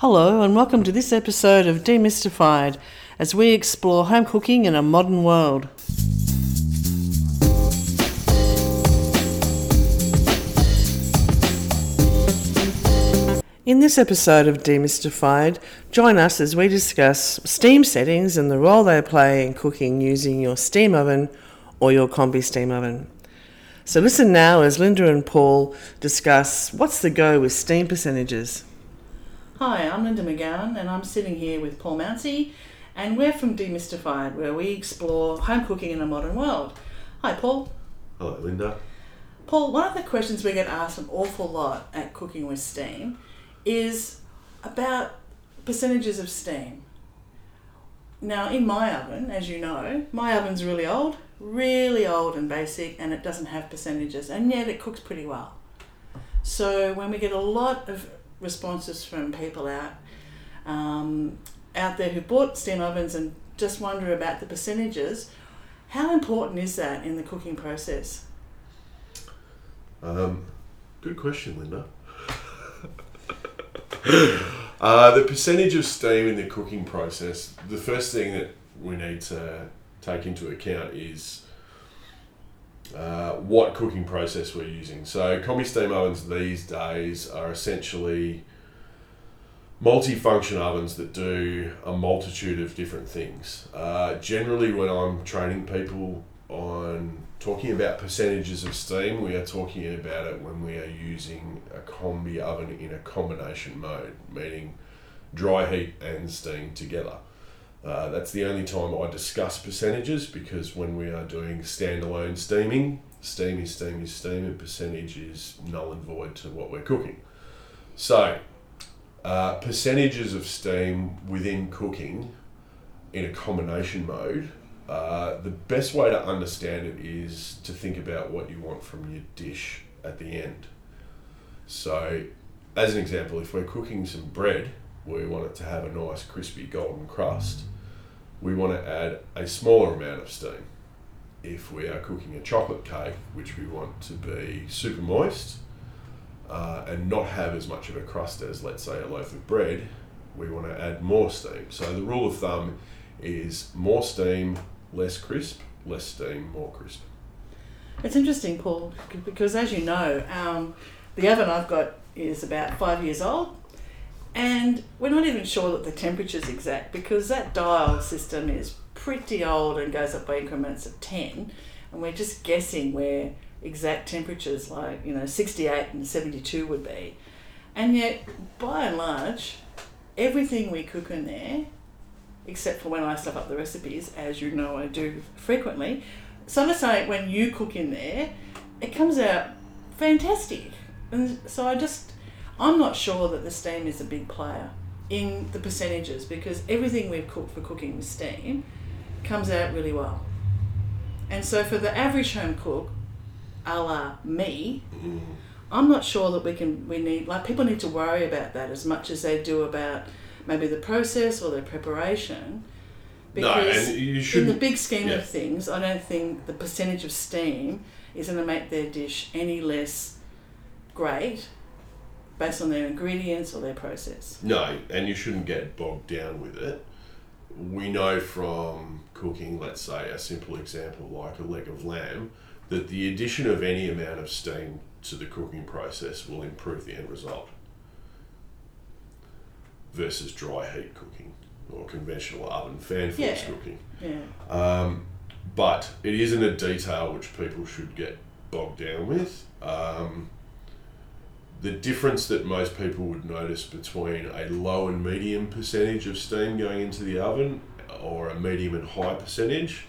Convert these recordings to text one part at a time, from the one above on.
Hello, and welcome to this episode of Demystified as we explore home cooking in a modern world. In this episode of Demystified, join us as we discuss steam settings and the role they play in cooking using your steam oven or your combi steam oven. So listen now as Linda and Paul discuss what's the go with steam percentages. Hi, I'm Linda McGowan and I'm sitting here with Paul Mounsey and we're from Demystified where we explore home cooking in a modern world. Hi Paul. Hello Linda. Paul, one of the questions we get asked an awful lot at Cooking with Steam is about percentages of steam. Now, in my oven, as you know, my oven's really old, really old and basic, and it doesn't have percentages, and yet it cooks pretty well. So, when we get a lot of responses from people out um, out there who bought steam ovens and just wonder about the percentages, how important is that in the cooking process? Um, good question, Linda. uh, the percentage of steam in the cooking process, the first thing that we need to take into account is uh, what cooking process we're using. So, combi steam ovens these days are essentially multi-function ovens that do a multitude of different things. Uh, generally, when I'm training people on talking about percentages of steam, we are talking about it when we are using a combi oven in a combination mode, meaning dry heat and steam together. Uh, that's the only time I discuss percentages because when we are doing standalone steaming, steam is steam is steam, and percentage is null and void to what we're cooking. So, uh, percentages of steam within cooking in a combination mode uh, the best way to understand it is to think about what you want from your dish at the end. So, as an example, if we're cooking some bread, we want it to have a nice crispy golden crust, we want to add a smaller amount of steam. If we are cooking a chocolate cake, which we want to be super moist uh, and not have as much of a crust as, let's say, a loaf of bread, we want to add more steam. So the rule of thumb is more steam, less crisp, less steam, more crisp. It's interesting, Paul, because as you know, um, the oven I've got is about five years old, and we're not even sure that the temperature's exact because that dial system is pretty old and goes up by increments of 10, and we're just guessing where exact temperatures like, you know, 68 and 72 would be. And yet, by and large, everything we cook in there except for when I stuff up the recipes, as you know I do frequently. So let's say when you cook in there, it comes out fantastic. And so I just, I'm not sure that the steam is a big player in the percentages because everything we've cooked for cooking with steam comes out really well. And so for the average home cook, a la me, mm-hmm. I'm not sure that we can, we need, like people need to worry about that as much as they do about maybe the process or their preparation. Because no, in the big scheme yeah. of things, I don't think the percentage of steam is going to make their dish any less great based on their ingredients or their process. No, and you shouldn't get bogged down with it. We know from cooking, let's say a simple example like a leg of lamb, that the addition of any amount of steam to the cooking process will improve the end result versus dry heat cooking or conventional oven fan force yeah. cooking. Yeah. Um, but it isn't a detail which people should get bogged down with. Um, the difference that most people would notice between a low and medium percentage of steam going into the oven or a medium and high percentage,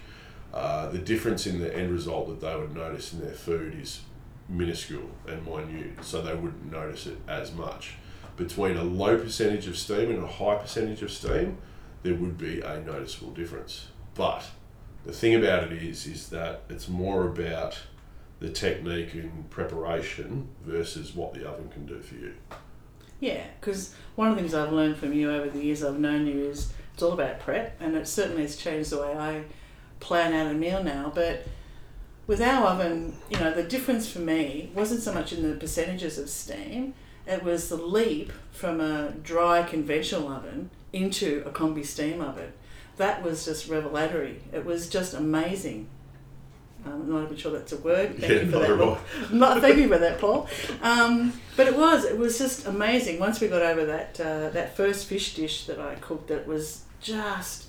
uh, the difference in the end result that they would notice in their food is minuscule and minute, so they wouldn't notice it as much between a low percentage of steam and a high percentage of steam, there would be a noticeable difference. But the thing about it is, is that it's more about the technique and preparation versus what the oven can do for you. Yeah, because one of the things I've learned from you over the years I've known you is it's all about prep, and it certainly has changed the way I plan out a meal now. But with our oven, you know, the difference for me wasn't so much in the percentages of steam it was the leap from a dry conventional oven into a combi steam oven. That was just revelatory. It was just amazing. I'm not even sure that's a word. Thank Yeah, you for not that. at Paul. Not, thank you for that, Paul. Um, but it was, it was just amazing. Once we got over that uh, that first fish dish that I cooked, that was just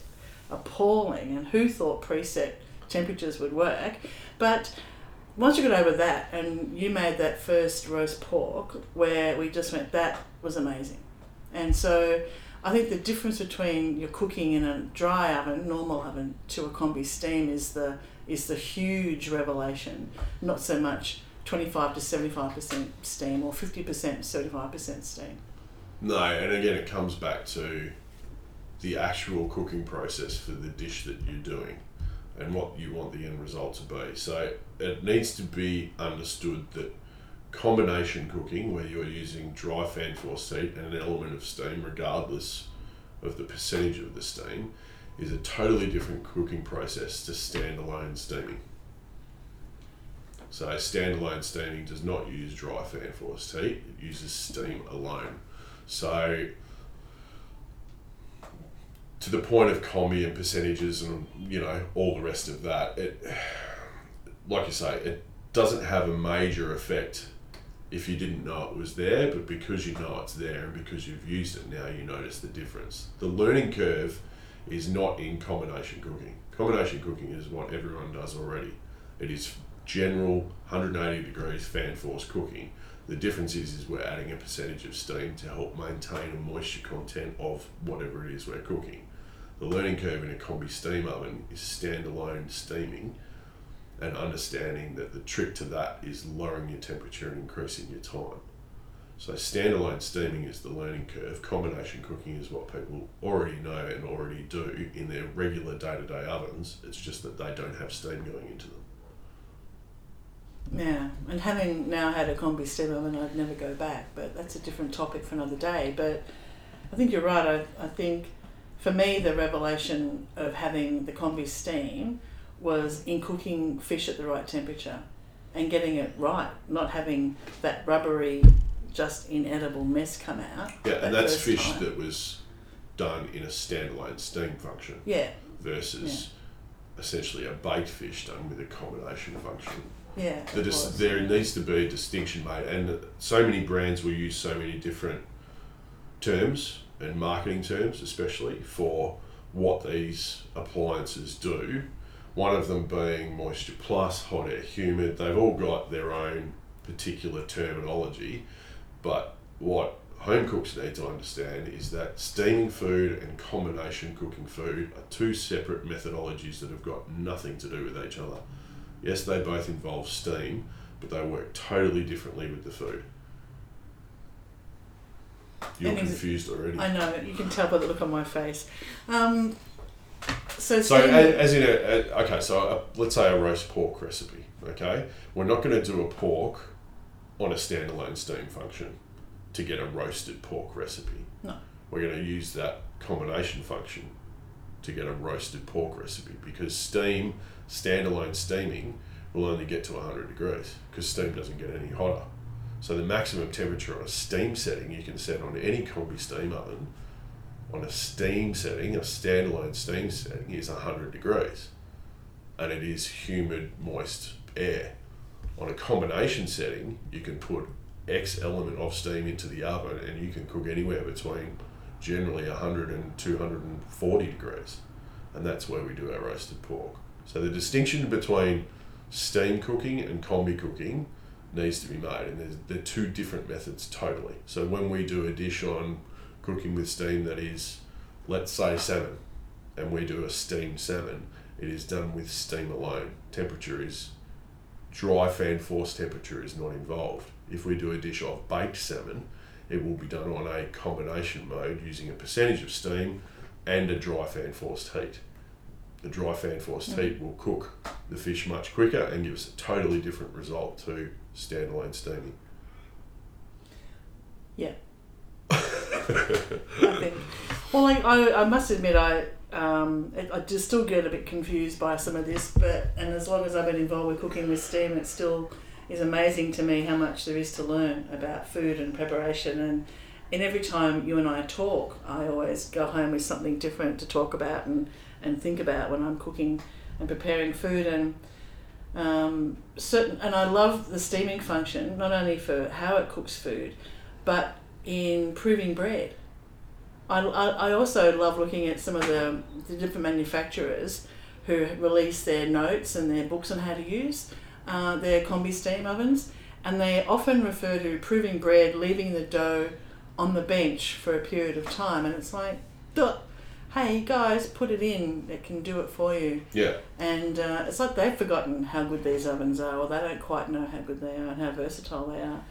appalling. And who thought preset temperatures would work? But once you got over that, and you made that first roast pork, where we just went, that was amazing. And so I think the difference between your cooking in a dry oven, normal oven, to a combi steam is the is the huge revelation. Not so much twenty five to seventy five percent steam or fifty percent, seventy five percent steam. No, and again, it comes back to the actual cooking process for the dish that you're doing and what you want the end result to be. So it needs to be understood that combination cooking, where you're using dry fan force heat and an element of steam, regardless of the percentage of the steam, is a totally different cooking process to standalone steaming. So standalone steaming does not use dry fan force heat; it uses steam alone. So to the point of combi and percentages and you know all the rest of that, it like you say, it doesn't have a major effect if you didn't know it was there, but because you know it's there and because you've used it now, you notice the difference. The learning curve is not in combination cooking. Combination cooking is what everyone does already. It is general 180 degrees fan force cooking. The difference is, is we're adding a percentage of steam to help maintain a moisture content of whatever it is we're cooking. The learning curve in a combi steam oven is standalone steaming and understanding that the trick to that is lowering your temperature and increasing your time. So standalone steaming is the learning curve. Combination cooking is what people already know and already do in their regular day-to-day ovens. It's just that they don't have steam going into them. Yeah, and having now had a combi steam oven, I'd never go back. But that's a different topic for another day. But I think you're right. I, I think for me, the revelation of having the combi steam was in cooking fish at the right temperature and getting it right, not having that rubbery, just inedible mess come out. Yeah, that and that's fish time. that was done in a standalone steam function Yeah, versus essentially a baked fish done with a combination function. yeah. The it dis- there needs to be a distinction made, and so many brands will use so many different terms and marketing terms, especially for what these appliances do. One of them being moisture plus, hot air, humid. They've all got their own particular terminology, but what home cooks need to understand is that steaming food and combination cooking food are two separate methodologies that have got nothing to do with each other. Yes, they both involve steam, but they work totally differently with the food. You're And is it- confused already. I know you can tell by the look on my face. Um, so, So, as in a, a okay, so a, let's say a roast pork recipe. Okay, we're not going to do a pork on a standalone steam function to get a roasted pork recipe. No. We're going to use that combination function to get a roasted pork recipe because steam, standalone steaming, will only get to 100 degrees because steam doesn't get any hotter. So the maximum temperature on a steam setting you can set on any combi steam oven on a steam setting, a standalone steam setting, is 100 degrees. And it is humid, moist air. On a combination setting, you can put X element of steam into the oven and you can cook anywhere between generally 100 and 240 degrees. And that's where we do our roasted pork. So the distinction between steam cooking and combi cooking needs to be made, and there's, they're two different methods totally. So when we do a dish on cooking with steam that is, let's say, salmon, and we do a steamed salmon, it is done with steam alone. Temperature is dry fan force temperature is not involved. If we do a dish of baked salmon, it will be done on a combination mode using a percentage of steam and a dry fan forced heat. The dry fan forced Mm. heat will cook the fish much quicker and give us a totally different result to standalone steaming. I think. Well, I, I must admit, I um, it, I just still get a bit confused by some of this, but and as long as I've been involved with cooking with steam, it still is amazing to me how much there is to learn about food and preparation and and every time you and I talk, I always go home with something different to talk about and, and think about when I'm cooking and preparing food and um, certain and I love the steaming function not only for how it cooks food, but in proving bread. I, I, I also love looking at some of the, the different manufacturers who release their notes and their books on how to use uh, their combi steam ovens, and they often refer to proving bread, leaving the dough on the bench for a period of time, and it's like, Duh, hey guys, put it in, it can do it for you. Yeah. And uh, it's like they've forgotten how good these ovens are, or they don't quite know how good they are and how versatile they are.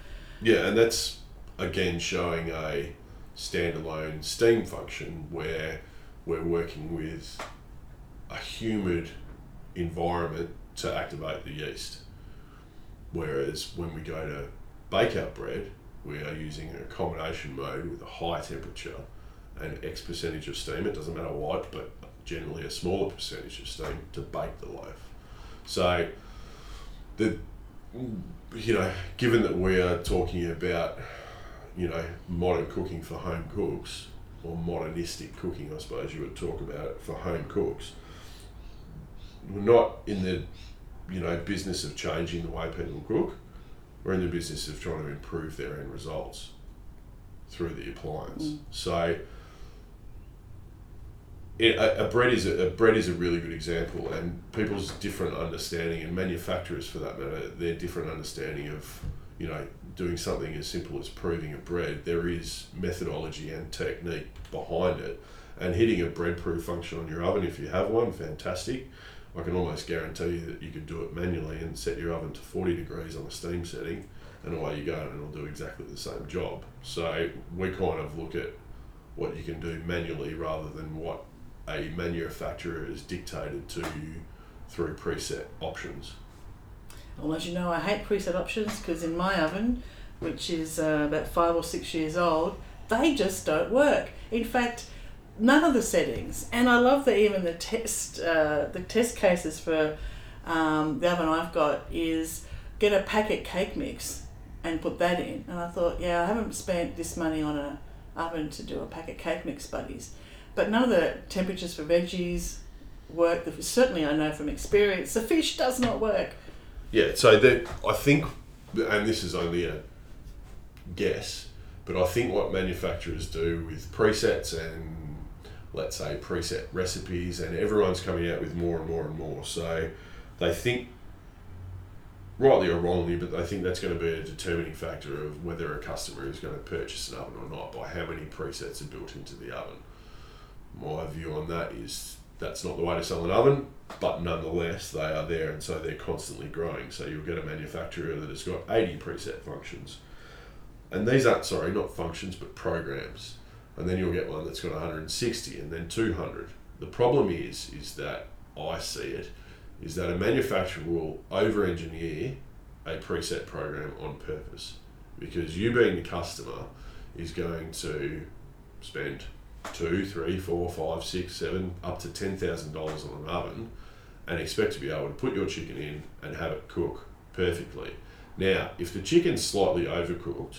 Yeah, and that's again showing a standalone steam function where we're working with a humid environment to activate the yeast. Whereas when we go to bake our bread, we are using a combination mode with a high temperature and X percentage of steam. It doesn't matter what, but generally a smaller percentage of steam to bake the loaf. So, the you know, given that we are talking about you know modern cooking for home cooks or modernistic cooking, I suppose you would talk about it for home cooks. We're not in the you know business of changing the way people cook. We're in the business of trying to improve their end results through the appliance. Mm. So it, a, a bread is a, a bread is a really good example, and people's different understanding, and manufacturers for that matter, their different understanding of you know doing something as simple as proving a bread. There is methodology and technique behind it, and hitting a bread proof function on your oven if you have one, fantastic. I can almost guarantee you that you could do it manually and set your oven to 40 degrees on a steam setting, and away you go, and it'll do exactly the same job. So we kind of look at what you can do manually rather than what a manufacturer has dictated to you through preset options. Well, as you know, I hate preset options because in my oven, which is uh, about five or six years old, they just don't work. In fact, none of the settings, and I love that even the test, uh, the test cases for um, the oven I've got is get a packet cake mix and put that in. And I thought, yeah, I haven't spent this money on a oven to do a packet cake mix, buddies. But none of the temperatures for veggies work. Certainly, I know from experience, the fish does not work. Yeah, so that I think, and this is only a guess, but I think what manufacturers do with presets and let's say preset recipes, and everyone's coming out with more and more and more. So they think, rightly or wrongly, but they think that's going to be a determining factor of whether a customer is going to purchase an oven or not by how many presets are built into the oven. My view on that is that's not the way to sell an oven, but nonetheless they are there and so they're constantly growing. So you'll get a manufacturer that has got 80 preset functions. And these aren't, sorry, not functions, but programs. And then you'll get one that's got 160 and then 200. The problem is, is that I see it, is that a manufacturer will over engineer a preset program on purpose. Because you being the customer is going to spend two, three, four, five, six, seven, up to ten thousand dollars on an oven, and expect to be able to put your chicken in and have it cook perfectly. Now, if the chicken's slightly overcooked,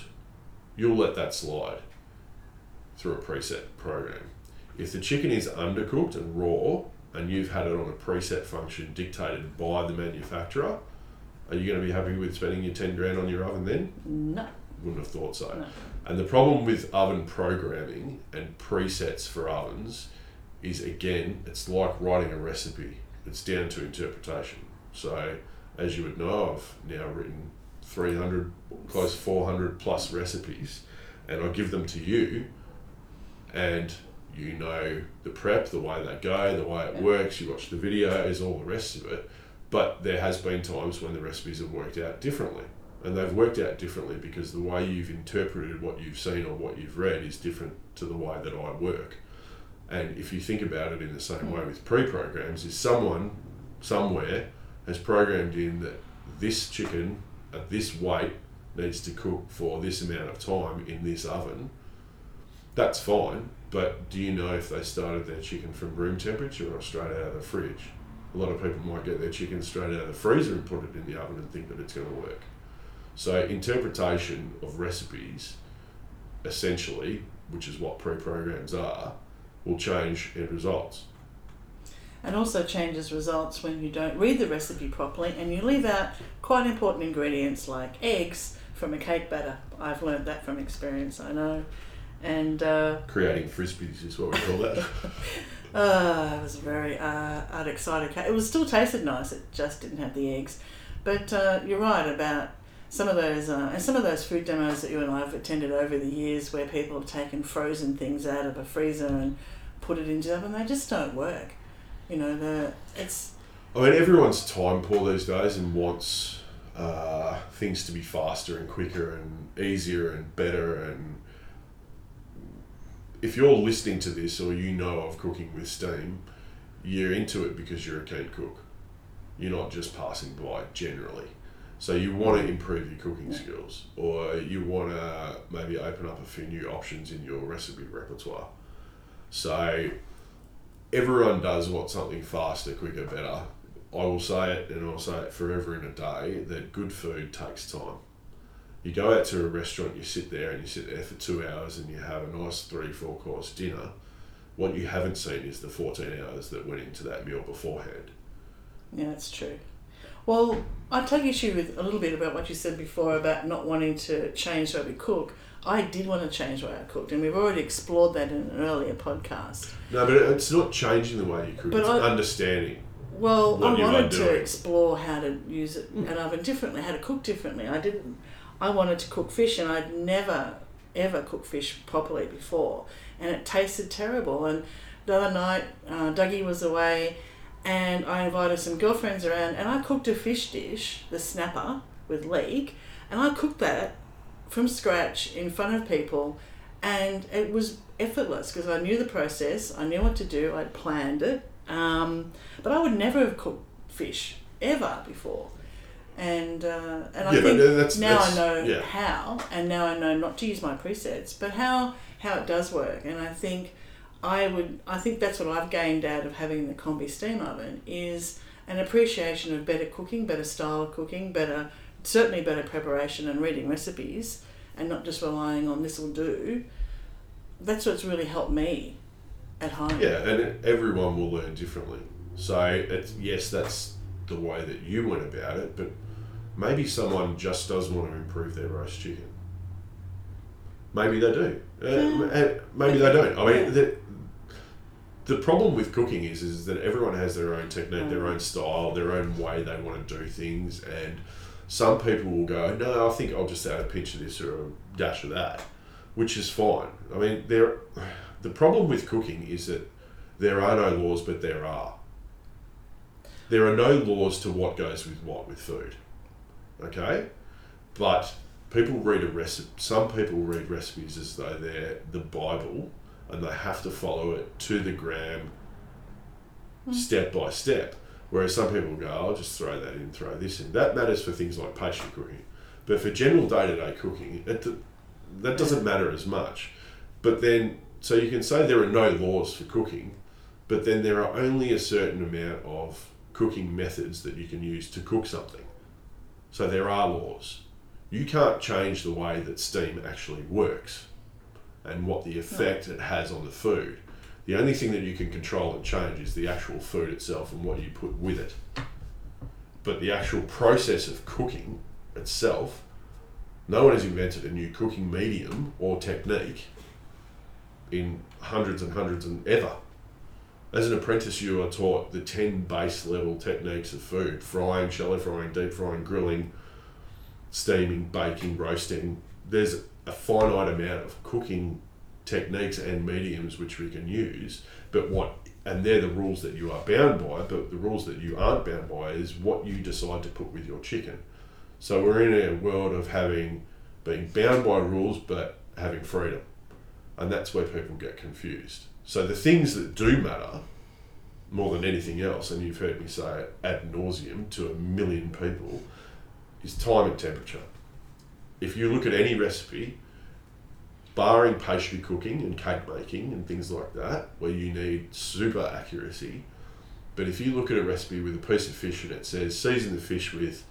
you'll let that slide through a preset program. If the chicken is undercooked and raw, and you've had it on a preset function dictated by the manufacturer, are you going to be happy with spending your ten grand on your oven then? No. Wouldn't have thought so. No. And the problem with oven programming and presets for ovens is again, it's like writing a recipe. It's down to interpretation. So, as you would know, I've now written 300, close 400 plus recipes, and I give them to you, and you know the prep, the way they go, the way it works, you watch the videos, all the rest of it. But there has been times when the recipes have worked out differently and they've worked out differently because the way you've interpreted what you've seen or what you've read is different to the way that I work. And if you think about it in the same way with pre-programs, is someone somewhere has programmed in that this chicken at this weight needs to cook for this amount of time in this oven. That's fine, but do you know if they started their chicken from room temperature or straight out of the fridge? A lot of people might get their chicken straight out of the freezer and put it in the oven and think that it's going to work. So interpretation of recipes, essentially, which is what pre-programs are, will change end results. and also changes results when you don't read the recipe properly and you leave out quite important ingredients like eggs from a cake batter. I've learned that from experience, I know. And uh, Creating frisbees is what we call that. uh, it was a very uh, cake. It was still tasted nice, it just didn't have the eggs. But uh, you're right about some of those, uh, and some of those food demos that you and I have attended over the years where people have taken frozen things out of a freezer and put it into the oven, they just don't work. You know, the it's I mean, everyone's time poor these days and wants uh, things to be faster and quicker and easier and better. And if you're listening to this or you know of cooking with steam, you're into it because you're a keen cook. You're not just passing by generally. So you want to mm. improve your cooking skills, or you want to maybe open up a few new options in your recipe repertoire. So everyone does want something faster, quicker, better. I will say it, and I'll say it forever in a day that good food takes time. You go out to a restaurant, you sit there, and you sit there for two hours, and you have a nice three, four course dinner. What you haven't seen is the 14 hours that went into that meal beforehand. Yeah, that's true. Well, I take issue with a little bit about what you said before about not wanting to change the way we cook. I did want to change the way I cooked, and we've already explored that in an earlier podcast. No, but it's not changing the way you cook, But it's I- understanding. Well, What I you wanted to doing. explore how to use it an oven differently, how to cook differently. I didn't. I wanted to cook fish, and I'd never ever cooked fish properly before, and it tasted terrible. And the other night, uh, Dougie was away, and I invited some girlfriends around, and I cooked a fish dish, the snapper with leek, and I cooked that from scratch in front of people, and it was effortless because I knew the process, I knew what to do, I'd planned it, um, but I would never have cooked fish ever before. And uh, and I Yeah, but think that's- now I know yeah. how, and now I know not to use my presets, but how how it does work. And I think I would I think that's what I've gained out of having the combi steam oven is an appreciation of better cooking, better style of cooking, better certainly better preparation and reading recipes, and not just relying on this will do. That's what's really helped me at home. Yeah, and everyone will learn differently. So it's yes, that's the way that you went about it, but maybe someone just does want to improve their roast chicken. Maybe they do. Uh, Yeah. and maybe they don't. I mean, Yeah. The, problem with cooking is is that everyone has their own technique, their Mm. own style, their own way they want to do things, and some people will go, "No, I think I'll just add a pinch of this or a dash of that," which is fine. I mean, there. The problem with cooking is that there are no laws, but there are. There are no laws to what goes with what with food. Okay? But people read a recipe, some people read recipes as though they're the Bible and they have to follow it to the gram, hmm. step by step. Whereas some people go, I'll just throw that in, throw this in. That matters for things like pastry cooking. But for general day to day cooking, it, that doesn't matter as much. But then, so you can say there are no laws for cooking, but then there are only a certain amount of cooking methods that you can use to cook something. So there are laws. You can't change the way that steam actually works and what the effect it has on the food. The only thing that you can control and change is the actual food itself and what you put with it. But the actual process of cooking itself, no one has invented a new cooking medium or technique in hundreds and hundreds and ever. As an apprentice, you are taught the 10 base level techniques of food frying, shallow frying, deep frying, grilling, steaming, baking, roasting. There's a finite amount of cooking techniques and mediums which we can use, but what and they're the rules that you are bound by, but the rules that you aren't bound by is what you decide to put with your chicken. So we're in a world of having being bound by rules but having freedom. And that's where people get confused. So the things that do matter more than anything else, and you've heard me say it ad nauseum to a million people, is time and temperature. If you look at any recipe, barring pastry cooking and cake making and things like that, where you need super accuracy, but if you look at a recipe with a piece of fish and it says season the fish with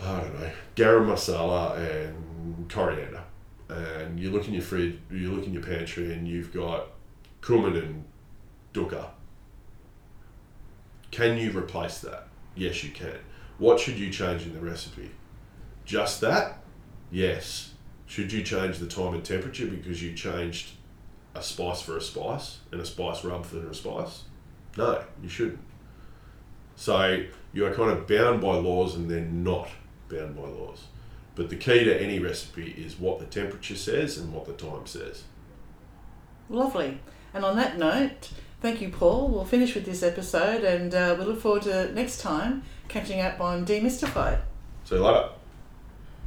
I don't know, garam masala and coriander. And you look in your fridge, you look in your pantry, and you've got cumin and dukkah. Can you replace that? Yes, you can. What should you change in the recipe? Just that? Yes. Should you change the time and temperature because you changed a spice for a spice and a spice rub for a spice? No, you shouldn't. So you are kind of bound by laws and they're not bound by laws. But the key to any recipe is what the temperature says and what the time says. Lovely. And on that note, thank you, Paul. We'll finish with this episode and uh, we look forward to next time catching up on Demystified. See you later.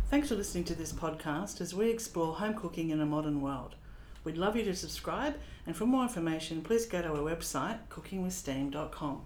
Thanks for listening to this podcast as we explore home cooking in a modern world. We'd love you to subscribe, and for more information, please go to our website, cookingwithsteam.com.